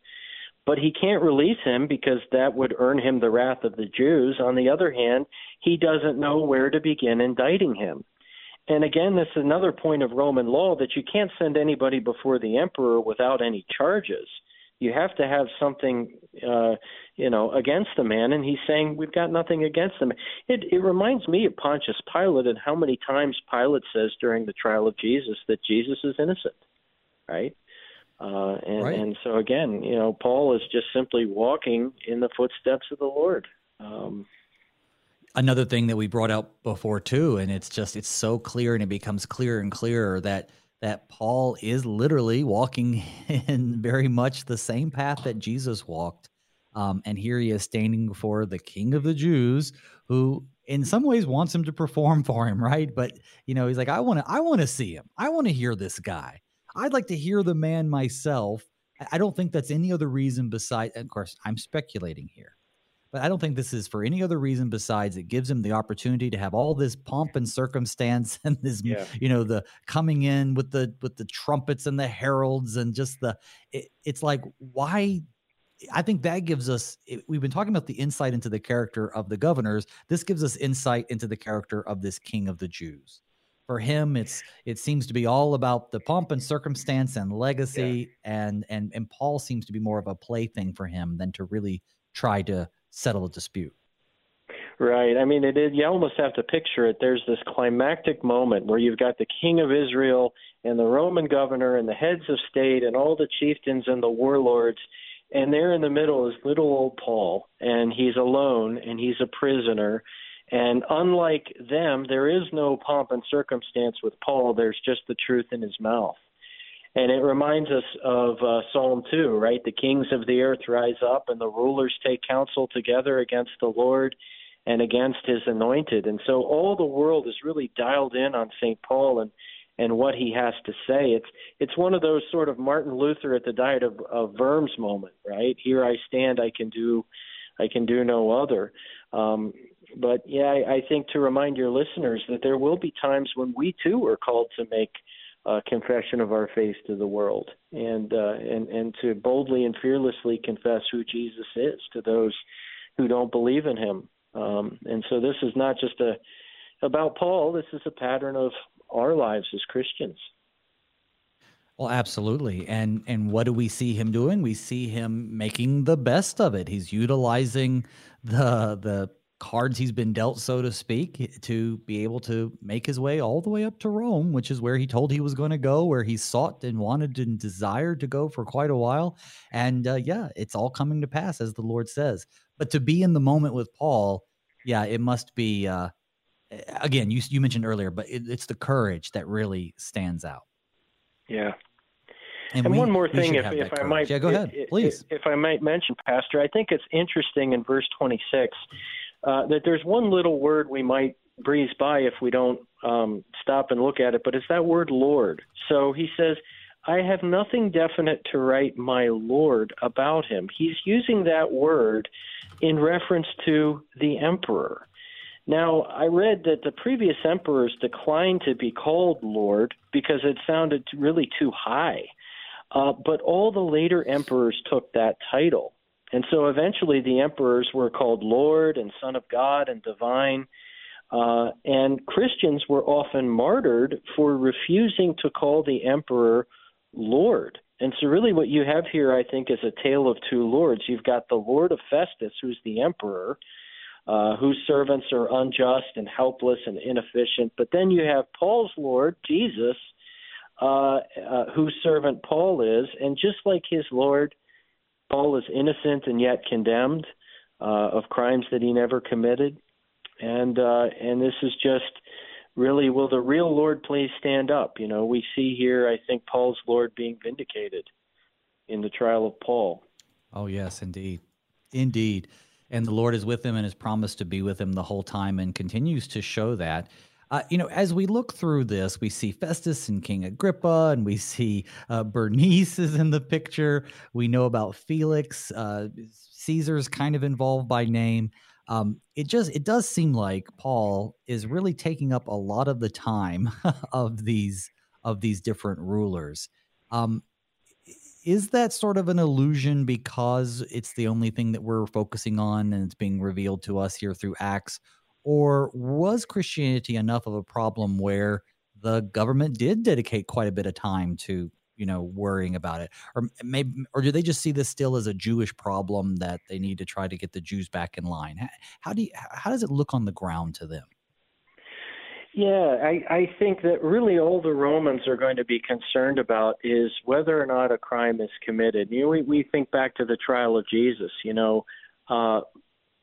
but he can't release him because that would earn him the wrath of the Jews. On the other hand, he doesn't know where to begin indicting him. And again, this is another point of Roman law that you can't send anybody before the emperor without any charges. You have to have something, uh, you know, against the man, and he's saying we've got nothing against him. It, it reminds me of Pontius Pilate and how many times Pilate says during the trial of Jesus that Jesus is innocent, right? Uh, and, right. and so again, you know, Paul is just simply walking in the footsteps of the Lord. Um,
Another thing that we brought out before too, and it's just it's so clear, and it becomes clearer and clearer that that Paul is literally walking *laughs* in very much the same path that Jesus walked. Um, and here he is standing before the King of the Jews, who in some ways wants him to perform *laughs* for him, right? But you know, he's like, I want to, I want to see him. I want to hear this guy. I'd like to hear the man myself. I don't think that's any other reason besides, of course, I'm speculating here, but I don't think this is for any other reason besides it gives him the opportunity to have all this pomp and circumstance *laughs* and this, yeah. you know, the coming in with the with the trumpets and the heralds and just the. It, it's like why I think that gives us, we've been talking about the insight into the character of the governors. This gives us insight into the character of this king of the Jews for him it's it seems to be all about the pomp and circumstance and legacy yeah. and and and paul seems to be more of a plaything for him than to really try to settle a dispute.
Right. I mean it is you almost have to picture it. There's this climactic moment where you've got the king of israel and the roman governor and the heads of state and all the chieftains and the warlords and there in the middle is little old paul and he's alone and he's a prisoner and unlike them, there is no pomp and circumstance with Paul. There's just the truth in his mouth. And it reminds us of uh, Psalm 2, right? The kings of the earth rise up and the rulers take counsel together against the Lord and against his anointed. And so all the world is really dialed in on St. Paul and and what he has to say. It's it's one of those sort of Martin Luther at the Diet of, of Worms moment, right? Here I stand, I can do I can do no other. Um, but yeah, I, I think to remind your listeners that there will be times when we too are called to make uh, confession of our faith to the world, and uh, and and to boldly and fearlessly confess who Jesus is to those who don't believe in Him. Um, and so this is not just a about Paul. This is a pattern of our lives as Christians.
Well, absolutely. And and what do we see him doing? We see him making the best of it. He's utilizing the the cards he's been dealt, so to speak, to be able to make his way all the way up to Rome, which is where he told he was going to go, where he sought and wanted and desired to go for quite a while. And uh, yeah, it's all coming to pass, as the Lord says. But to be in the moment with Paul, yeah, it must be. Uh, again, you you mentioned earlier, but it, it's the courage that really stands out.
Yeah. And, and we, one more thing, if, if I might,
yeah, go ahead, please.
If, if I might mention, Pastor, I think it's interesting in verse 26 uh, that there's one little word we might breeze by if we don't um, stop and look at it, but it's that word Lord. So he says, I have nothing definite to write my Lord about him. He's using that word in reference to the emperor. Now, I read that the previous emperors declined to be called Lord because it sounded really too high. Uh, but all the later emperors took that title. And so eventually the emperors were called Lord and Son of God and Divine. Uh, and Christians were often martyred for refusing to call the emperor Lord. And so, really, what you have here, I think, is a tale of two lords. You've got the Lord of Festus, who's the emperor, uh, whose servants are unjust and helpless and inefficient. But then you have Paul's Lord, Jesus, uh, uh, whose servant Paul is. And just like his Lord, Paul is innocent and yet condemned uh, of crimes that he never committed, and uh, and this is just really will the real Lord please stand up? You know, we see here, I think Paul's Lord being vindicated in the trial of Paul.
Oh yes, indeed, indeed, and the Lord is with him and has promised to be with him the whole time and continues to show that. Uh, you know, as we look through this, we see Festus and King Agrippa, and we see uh, Bernice is in the picture. We know about Felix. Uh, Caesar's kind of involved by name. Um, it just it does seem like Paul is really taking up a lot of the time *laughs* of these of these different rulers. Um, is that sort of an illusion because it's the only thing that we're focusing on and it's being revealed to us here through Acts? Or was Christianity enough of a problem where the government did dedicate quite a bit of time to, you know, worrying about it? Or maybe or do they just see this still as a Jewish problem that they need to try to get the Jews back in line? How do you, how does it look on the ground to them?
Yeah, I, I think that really all the Romans are going to be concerned about is whether or not a crime is committed. You know, we, we think back to the trial of Jesus. You know, uh,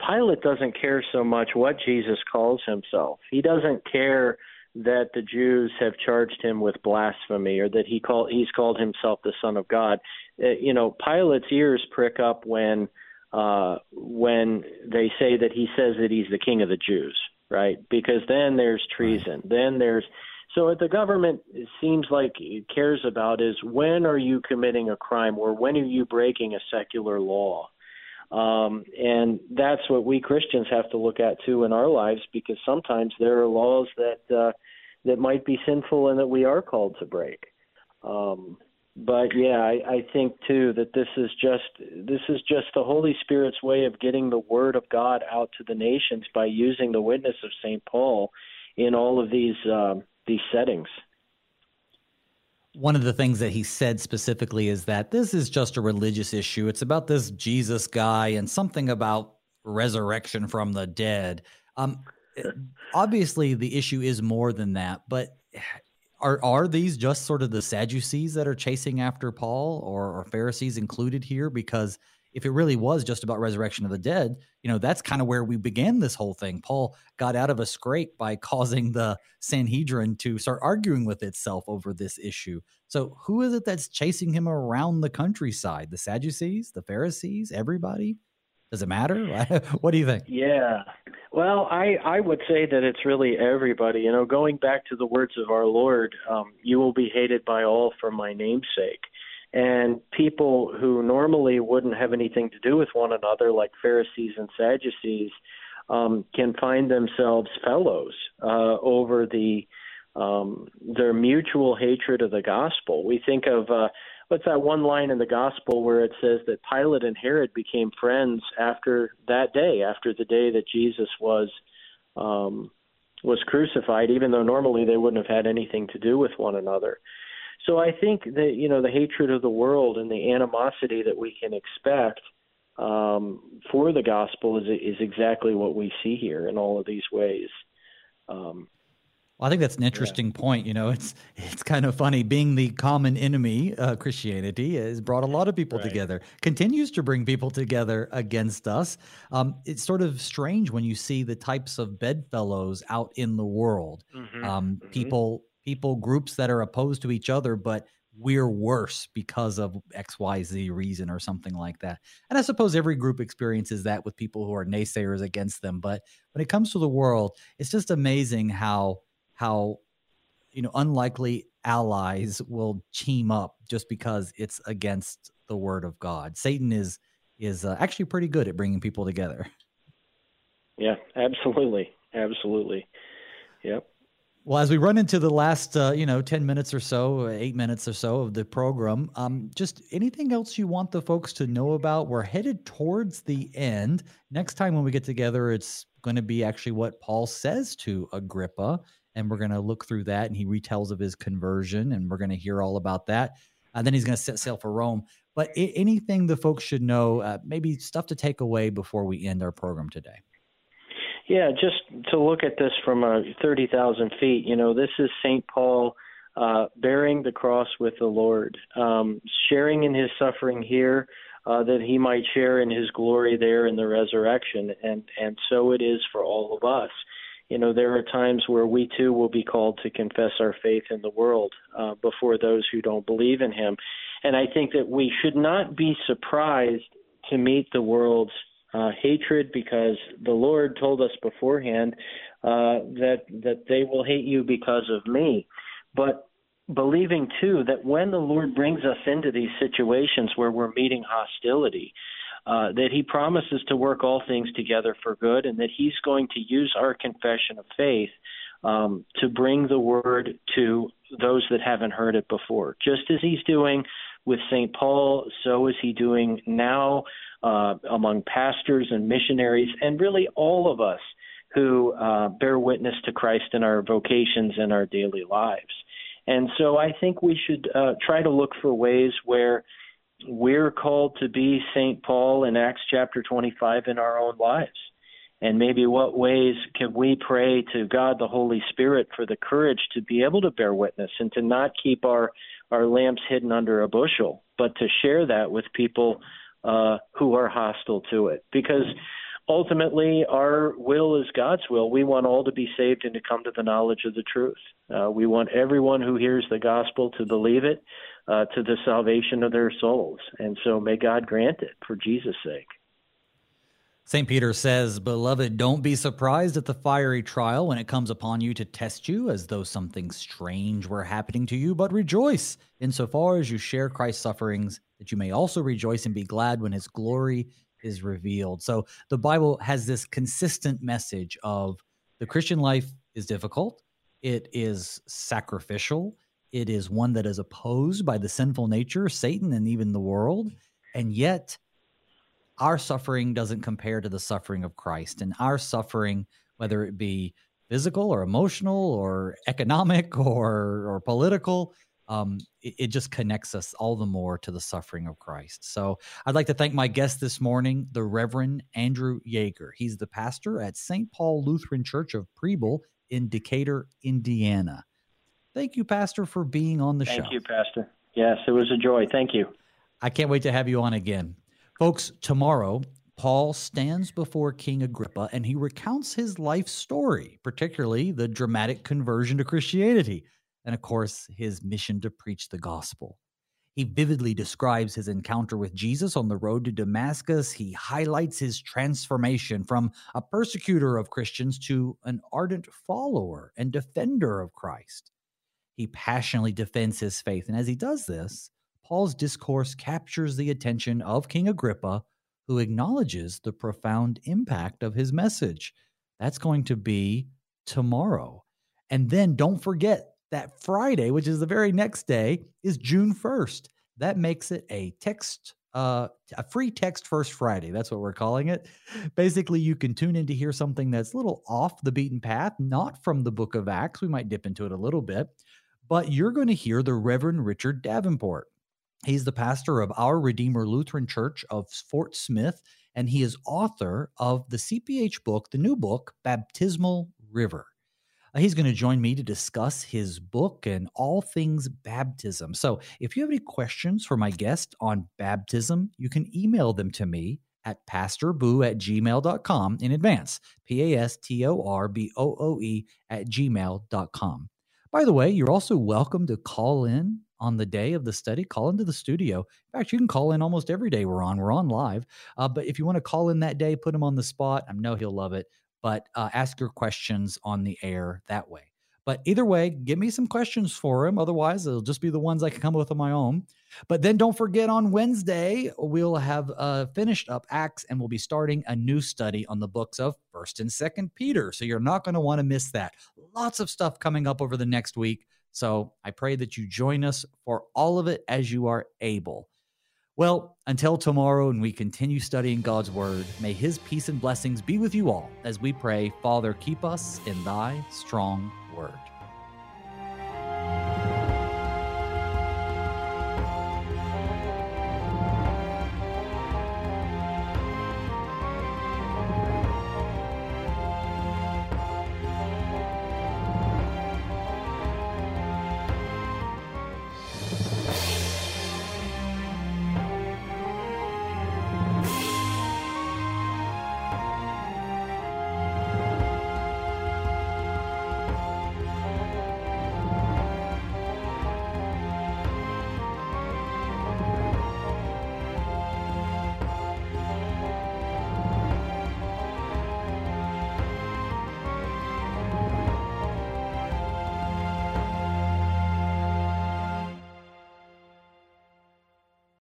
Pilate doesn't care so much what Jesus calls himself. He doesn't care that the Jews have charged him with blasphemy or that he call he's called himself the Son of God. Uh, you know, Pilate's ears prick up when uh, when they say that he says that he's the King of the Jews right? Because then there's treason. Then there's so what the government seems like it cares about is when are you committing a crime or when are you breaking a secular law? Um, and that's what we Christians have to look at too in our lives because sometimes there are laws that uh, that might be sinful and that we are called to break. Um, but yeah, I, I think too that this is just this is just the Holy Spirit's way of getting the word of God out to the nations by using the witness of Saint Paul in all of these um, these settings.
One of the things that he said specifically is that this is just a religious issue. It's about this Jesus guy and something about resurrection from the dead. Um, obviously, the issue is more than that, but are are these just sort of the Sadducees that are chasing after Paul, or are Pharisees included here? Because if it really was just about resurrection of the dead, you know, that's kind of where we began this whole thing. Paul got out of a scrape by *laughs* causing the Sanhedrin to start arguing with itself over this issue. So, who is it that's chasing him around the countryside? The Sadducees, the Pharisees, everybody? Does it matter? *laughs* what do you think?
Yeah. Well, I I would say that it's really everybody. You know, going back to the words of our Lord, um, you will be hated by all for my name's sake. And people who normally wouldn't have anything to do with one another, like Pharisees and Sadducees, um, can find themselves fellows uh, over the um, their mutual hatred of the gospel. We think of uh, what's that one line in the gospel where it says that Pilate and Herod became friends after that day, after the day that Jesus was um, was crucified, even though normally they wouldn't have had anything to do with one another. So I think that you know the hatred of the world and the animosity that we can expect um, for the gospel is is exactly what we see here in all of these ways. Um,
well, I think that's an interesting yeah. point. You know, it's it's kind of funny being the common enemy. Uh, Christianity has brought a lot of people right. together, continues to bring people together against us. Um, it's sort of strange when you see the types of bedfellows out in the world. Mm-hmm. Um, mm-hmm. People, people, groups that are opposed to each other, but we're worse because of XYZ reason or something like that. And I suppose every group experiences that with people who are naysayers against them. But when it comes to the world, it's just amazing how how you know unlikely allies will team up just because it's against the word of God. Satan is is uh, actually pretty good at bringing people together.
Yeah, absolutely, absolutely. Yep.
Well, as we run into the last, uh, you know, ten minutes or so, eight minutes or so of the program, um, just anything else you want the folks to know about? We're headed towards the end. Next time when we get together, it's going to be actually what Paul says to Agrippa and we're going to look through that and he retells of his conversion and we're going to hear all about that and then he's going to set sail for rome but I- anything the folks should know uh, maybe stuff to take away before we end our program today
yeah just to look at this from uh, 30000 feet you know this is st paul uh, bearing the cross with the lord um, sharing in his suffering here uh, that he might share in his glory there in the resurrection and and so it is for all of us you know, there are times where we too will be called to confess our faith in the world uh, before those who don't believe in Him. And I think that we should not be surprised to meet the world's uh, hatred because the Lord told us beforehand uh, that that they will hate you because of me. But believing too that when the Lord brings us into these situations where we're meeting hostility, uh, that He promises to work all things together for good, and that He's going to use our confession of faith um, to bring the word to those that haven't heard it before. Just as He's doing with St. Paul, so is He doing now uh, among pastors and missionaries, and really all of us who uh, bear witness to Christ in our vocations and our daily lives. And so I think we should uh, try to look for ways where we're called to be St. Paul in Acts chapter 25 in our own lives. And maybe what ways can we pray to God the Holy Spirit for the courage to be able to bear witness and to not keep our, our lamps hidden under a bushel, but to share that with people uh, who are hostile to it? Because ultimately, our will is God's will. We want all to be saved and to come to the knowledge of the truth. Uh, we want everyone who hears the gospel to believe it uh, to the salvation of their souls. And so may God grant it for Jesus' sake.
St. Peter says, Beloved, don't be surprised at the fiery trial when it comes upon you to test you as though something strange were happening to you, but rejoice insofar as you share Christ's sufferings, that you may also rejoice and be glad when his glory is revealed. So the Bible has this consistent message of the Christian life is difficult, it is sacrificial, it is one that is opposed by the sinful nature, Satan, and even the world. And yet, our suffering doesn't compare to the suffering of Christ. And our suffering, whether it be physical or emotional or economic *laughs* or, or political, um, it, it, just connects us all the more to the suffering of Christ. So I'd like to thank my guest this morning, the Reverend Andrew Yeager. He's the pastor at St. Paul Lutheran Church of Preble in Decatur, Indiana. Thank you, Pastor, for being on the
thank
show.
Thank you, Pastor. Yes, it was a joy. Thank you.
I can't wait to have you on again. Folks, tomorrow, Paul stands before King Agrippa and he recounts his life story, particularly the dramatic conversion to Christianity and of course, his mission to preach the gospel. He vividly describes his encounter with Jesus on the road to Damascus. He highlights his transformation from a persecutor of Christians to an ardent follower and defender of Christ. He passionately defends his faith. And as he does this, Paul's discourse captures the attention of King Agrippa, who acknowledges the profound impact of his message. That's going to be tomorrow. And then don't forget that Friday, which is the very next day, is June 1st. That makes it a text uh, a free text first Friday. That's what we're calling it. Basically, you can tune in to hear something that's a little off the beaten path, not from the book of Acts. We might dip into it a little bit, but you're going to hear the Reverend Richard Davenport. He's the pastor of Our Redeemer Lutheran Church of Fort Smith, and he is author of the CPH book, the new book, Baptismal River. Uh, he's going to join me to discuss his book and all things baptism. So, if you have any questions for my guest on baptism, you can email them to me at pastorbooe at gmail.com in advance. P A S T O R B O O E at gmail.com. By the way, you're also welcome to call in on the day of the study. Call into the studio. In fact, you can call in almost every day we're on. We're on live. Uh, but if you want to call in that day, put him on the spot. I know he'll love it but uh, ask your questions on the air that way. But either way, give me some questions for him. Otherwise, it'll just be the ones I can come up with on my own. But then don't forget on Wednesday, we'll have uh, finished up Acts and we'll be starting a new study on the books of 1st and 2nd Peter. So you're not going to want to miss that. Lots of stuff coming up over the next week. So I pray that you join us for all of it as you are able. Well, until tomorrow and we continue studying God's Word, may His peace and blessings be with you all as we pray, Father, keep us in Thy strong Word.